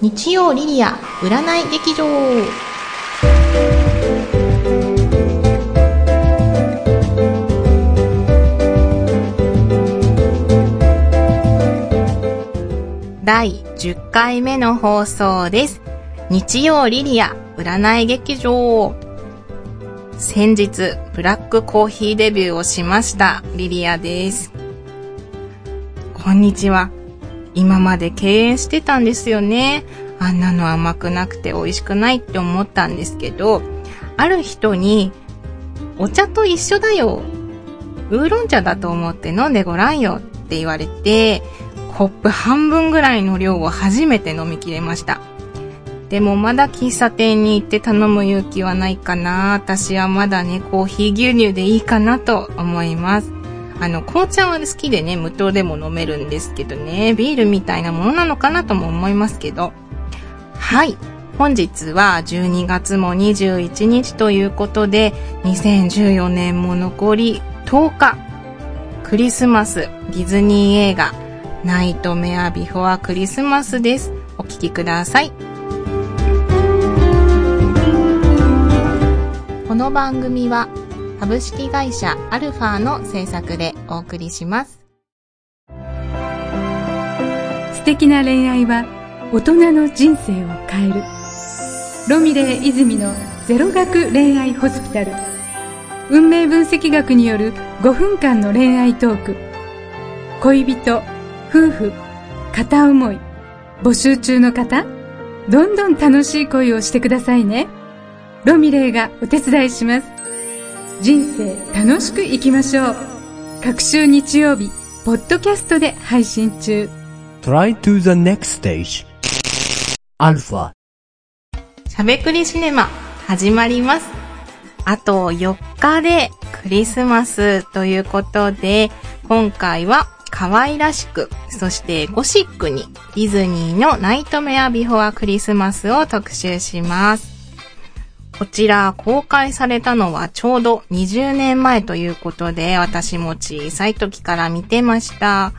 日曜リリア占い劇場第10回目の放送です。日曜リリア占い劇場先日、ブラックコーヒーデビューをしました、リリアです。こんにちは。今まで敬遠してたんですよね。あんなの甘くなくて美味しくないって思ったんですけど、ある人に、お茶と一緒だよ。ウーロン茶だと思って飲んでごらんよって言われて、コップ半分ぐらいの量を初めて飲み切れました。でもまだ喫茶店に行って頼む勇気はないかな。私はまだね、コーヒー牛乳でいいかなと思います。あの、紅茶は好きでね、無糖でも飲めるんですけどね、ビールみたいなものなのかなとも思いますけど。はい。本日は12月も21日ということで、2014年も残り10日。クリスマス、ディズニー映画、ナイトメアビフォアクリスマスです。お聴きください。この番組は株式会社アルファの制作でお送りします。素敵な恋愛は大人の人生を変える。ロミレー泉のゼロ学恋愛ホスピタル。運命分析学による5分間の恋愛トーク。恋人夫婦片思い。募集中の方どんどん楽しい恋をしてくださいね。ロミレーがお手伝いします。人生楽しく生きましょう各週日曜日ポッドキャストで配信中 Try to the next stage. Alpha. しゃべくりシネマ始まります。あと4日でクリスマスということで、今回は可愛らしく、そしてゴシックにディズニーのナイトメアビフォアクリスマスを特集します。こちら公開されたのはちょうど20年前ということで、私も小さい時から見てました。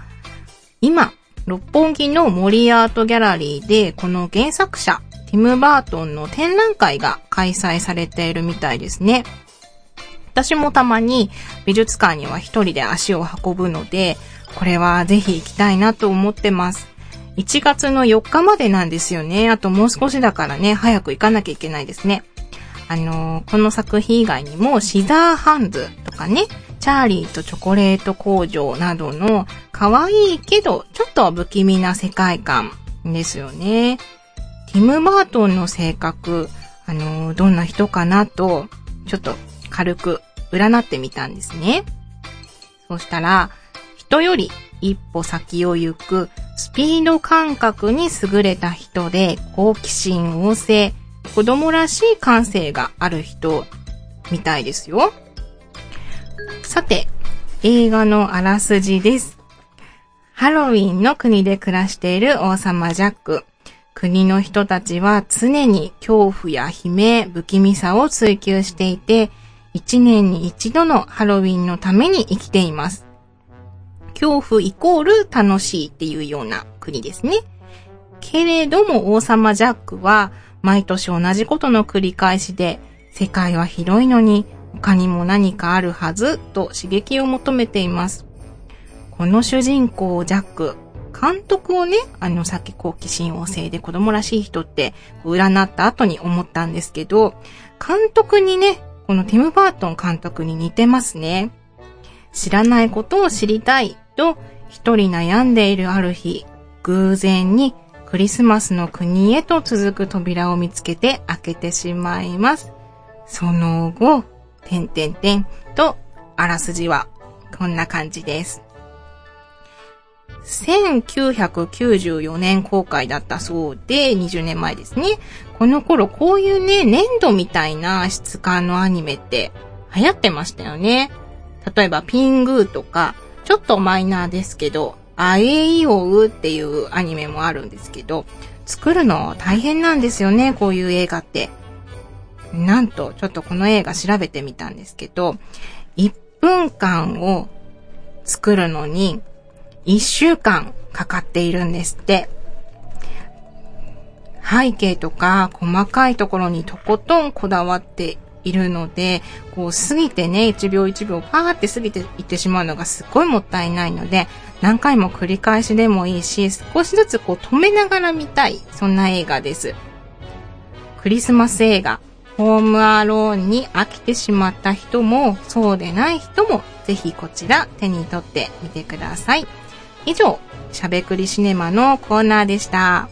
今、六本木の森アートギャラリーで、この原作者、ティム・バートンの展覧会が開催されているみたいですね。私もたまに美術館には一人で足を運ぶので、これはぜひ行きたいなと思ってます。1月の4日までなんですよね。あともう少しだからね、早く行かなきゃいけないですね。あのーこの作品以外にも、シザーハンズとかね、チャーリーとチョコレート工場などの可愛いけどちょっと不気味な世界観ですよね。ティム・バートンの性格、あのーどんな人かなと、ちょっと軽く占ってみたんですね。そしたら、人より一歩先を行くスピード感覚に優れた人で好奇心旺盛、子供らしい感性がある人みたいですよ。さて、映画のあらすじです。ハロウィンの国で暮らしている王様ジャック。国の人たちは常に恐怖や悲鳴、不気味さを追求していて、一年に一度のハロウィンのために生きています。恐怖イコール楽しいっていうような国ですね。けれども王様ジャックは毎年同じことの繰り返しで、世界は広いのに他にも何かあるはずと刺激を求めています。この主人公ジャック、監督をね、あのさっき好奇心旺盛で子供らしい人って占った後に思ったんですけど、監督にね、このティム・バートン監督に似てますね。知らないことを知りたいと一人悩んでいるある日、偶然にクリスマスの国へと続く扉を見つけて開けてしまいます。その後、てんてんてんと、あらすじはこんな感じです。1994年公開だったそうで、20年前ですね。この頃こういうね、粘土みたいな質感のアニメって流行ってましたよね。例えばピングーとか、ちょっとマイナーですけど、あえいおうっていうアニメもあるんですけど、作るの大変なんですよね、こういう映画って。なんと、ちょっとこの映画調べてみたんですけど、1分間を作るのに1週間かかっているんですって。背景とか細かいところにとことんこだわっているので、こう過ぎてね、1秒1秒パーって過ぎていってしまうのがすっごいもったいないので、何回も繰り返しでもいいし、少しずつこう止めながら見たい、そんな映画です。クリスマス映画、ホームアローンに飽きてしまった人も、そうでない人も、ぜひこちら手に取ってみてください。以上、しゃべくりシネマのコーナーでした。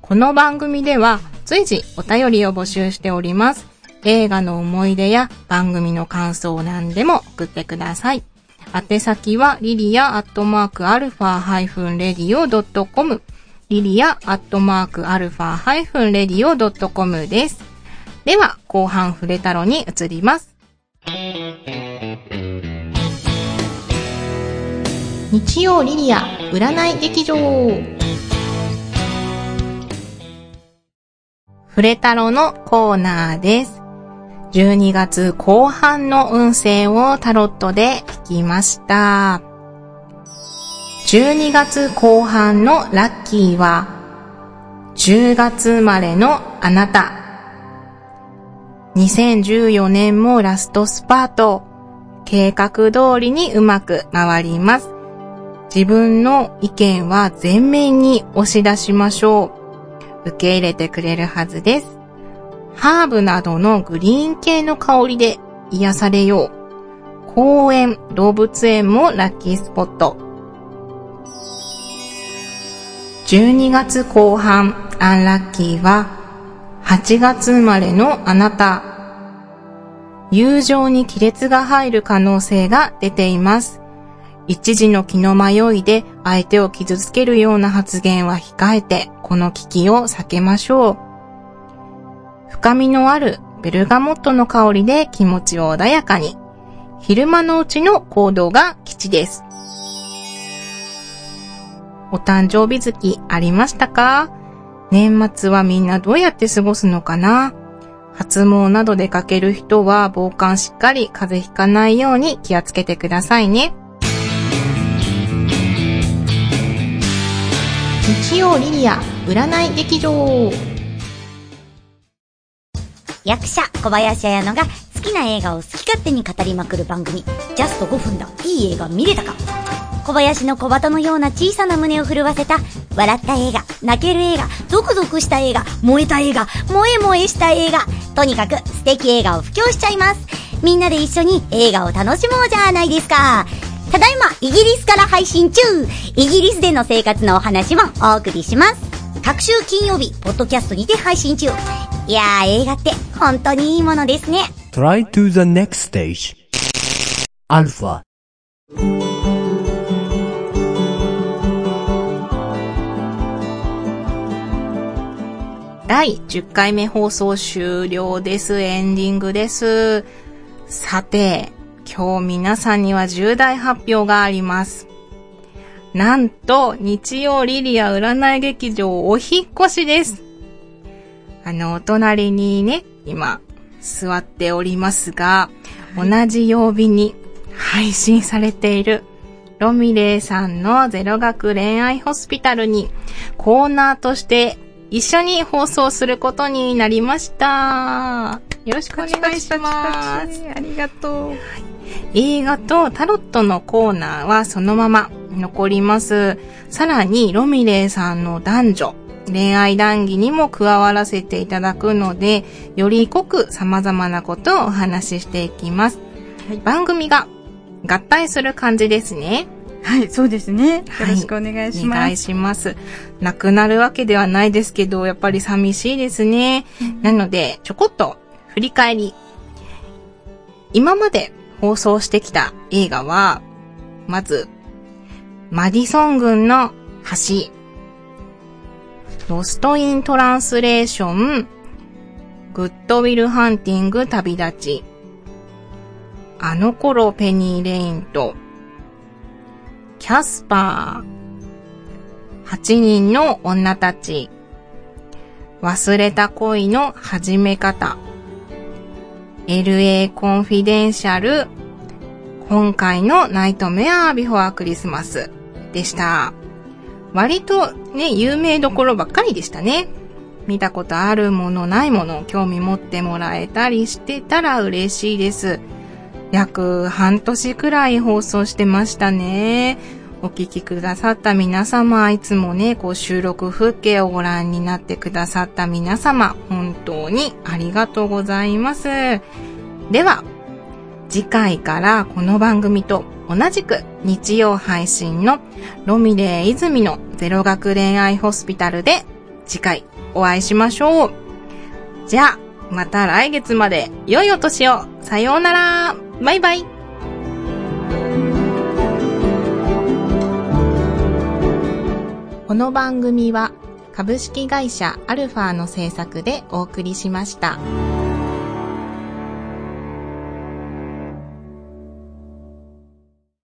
この番組では随時お便りを募集しております。映画の思い出や番組の感想を何でも送ってください。宛先はリリアアットマークアルファハイフンレディオドットコムリリアアットマークアルファハイフンレディオドットコムです。では、後半フレタロに移ります。日曜リリア占い劇場フレタロのコーナーです。12月後半の運勢をタロットで引きました。12月後半のラッキーは、10月生まれのあなた。2014年もラストスパート。計画通りにうまく回ります。自分の意見は前面に押し出しましょう。受け入れてくれるはずです。ハーブなどのグリーン系の香りで癒されよう。公園、動物園もラッキースポット。12月後半、アンラッキーは、8月生まれのあなた。友情に亀裂が入る可能性が出ています。一時の気の迷いで相手を傷つけるような発言は控えて、この危機を避けましょう。深みのあるベルガモットの香りで気持ちを穏やかに。昼間のうちの行動が基地です。お誕生日月ありましたか？年末はみんなどうやって過ごすのかな？発毛など出かける人は防寒しっかり風邪ひかないように気をつけてくださいね。日曜リリア占い劇場役者小林彩乃が好きな映画を好き勝手に語りまくる番組。ジャスト5分だ。いい映画見れたか。小林の小鳩のような小さな胸を震わせた笑った映画泣ける映画ゾクゾクした映画燃えた映画萌え萌えした映画。とにかく素敵映画を布教しちゃいます。みんなで一緒に映画を楽しもうじゃないですか。ただいまイギリスから配信中。イギリスでの生活のお話もお送りします。各週金曜日、ポッドキャストにて配信中。いやー、映画って本当にいいものですね。Try to the next stage. アルファ。第10回目放送終了です。エンディングです。さて、今日皆さんには重大発表があります。なんと、日曜リリア占い劇場お引越しです。あの、お隣にね、今、座っておりますが、はい、同じ曜日に配信されている、ロミレイさんのゼロ学恋愛ホスピタルにコーナーとして一緒に放送することになりました。よろしくお願いします。ありがとう。映画とタロットのコーナーはそのまま残ります。さらに、ロミレイさんの男女、恋愛談義にも加わらせていただくので、より濃く様々なことをお話ししていきます。はい、番組が合体する感じですね。はい、そうですね。よろしくお願いします。はい、お願いします。なくなるわけではないですけど、やっぱり寂しいですね。うん、なので、ちょこっと振り返り。今まで放送してきた映画は、まず、マディソン郡の橋、 Lost in Translation、 Good Will Hunting 旅立ち、あの頃ペニーレインと、キャスパー、8人の女たち、忘れた恋の始め方、LA コンフィデンシャル、今回のナイトメアビフォアクリスマス。でした。割とね、有名どころばっかりでしたね。見たことあるものないものを興味持ってもらえたりしてたら嬉しいです。約半年くらい放送してましたね。お聞きくださった皆様、いつもね、こう収録風景をご覧になってくださった皆様、本当にありがとうございます。では、次回からこの番組と同じく日曜配信のロミレイ泉のゼロ学恋愛ホスピタルで次回お会いしましょう。じゃあ、また来月まで良いお年を。さようなら。バイバイ。この番組は株式会社アルファの制作でお送りしました。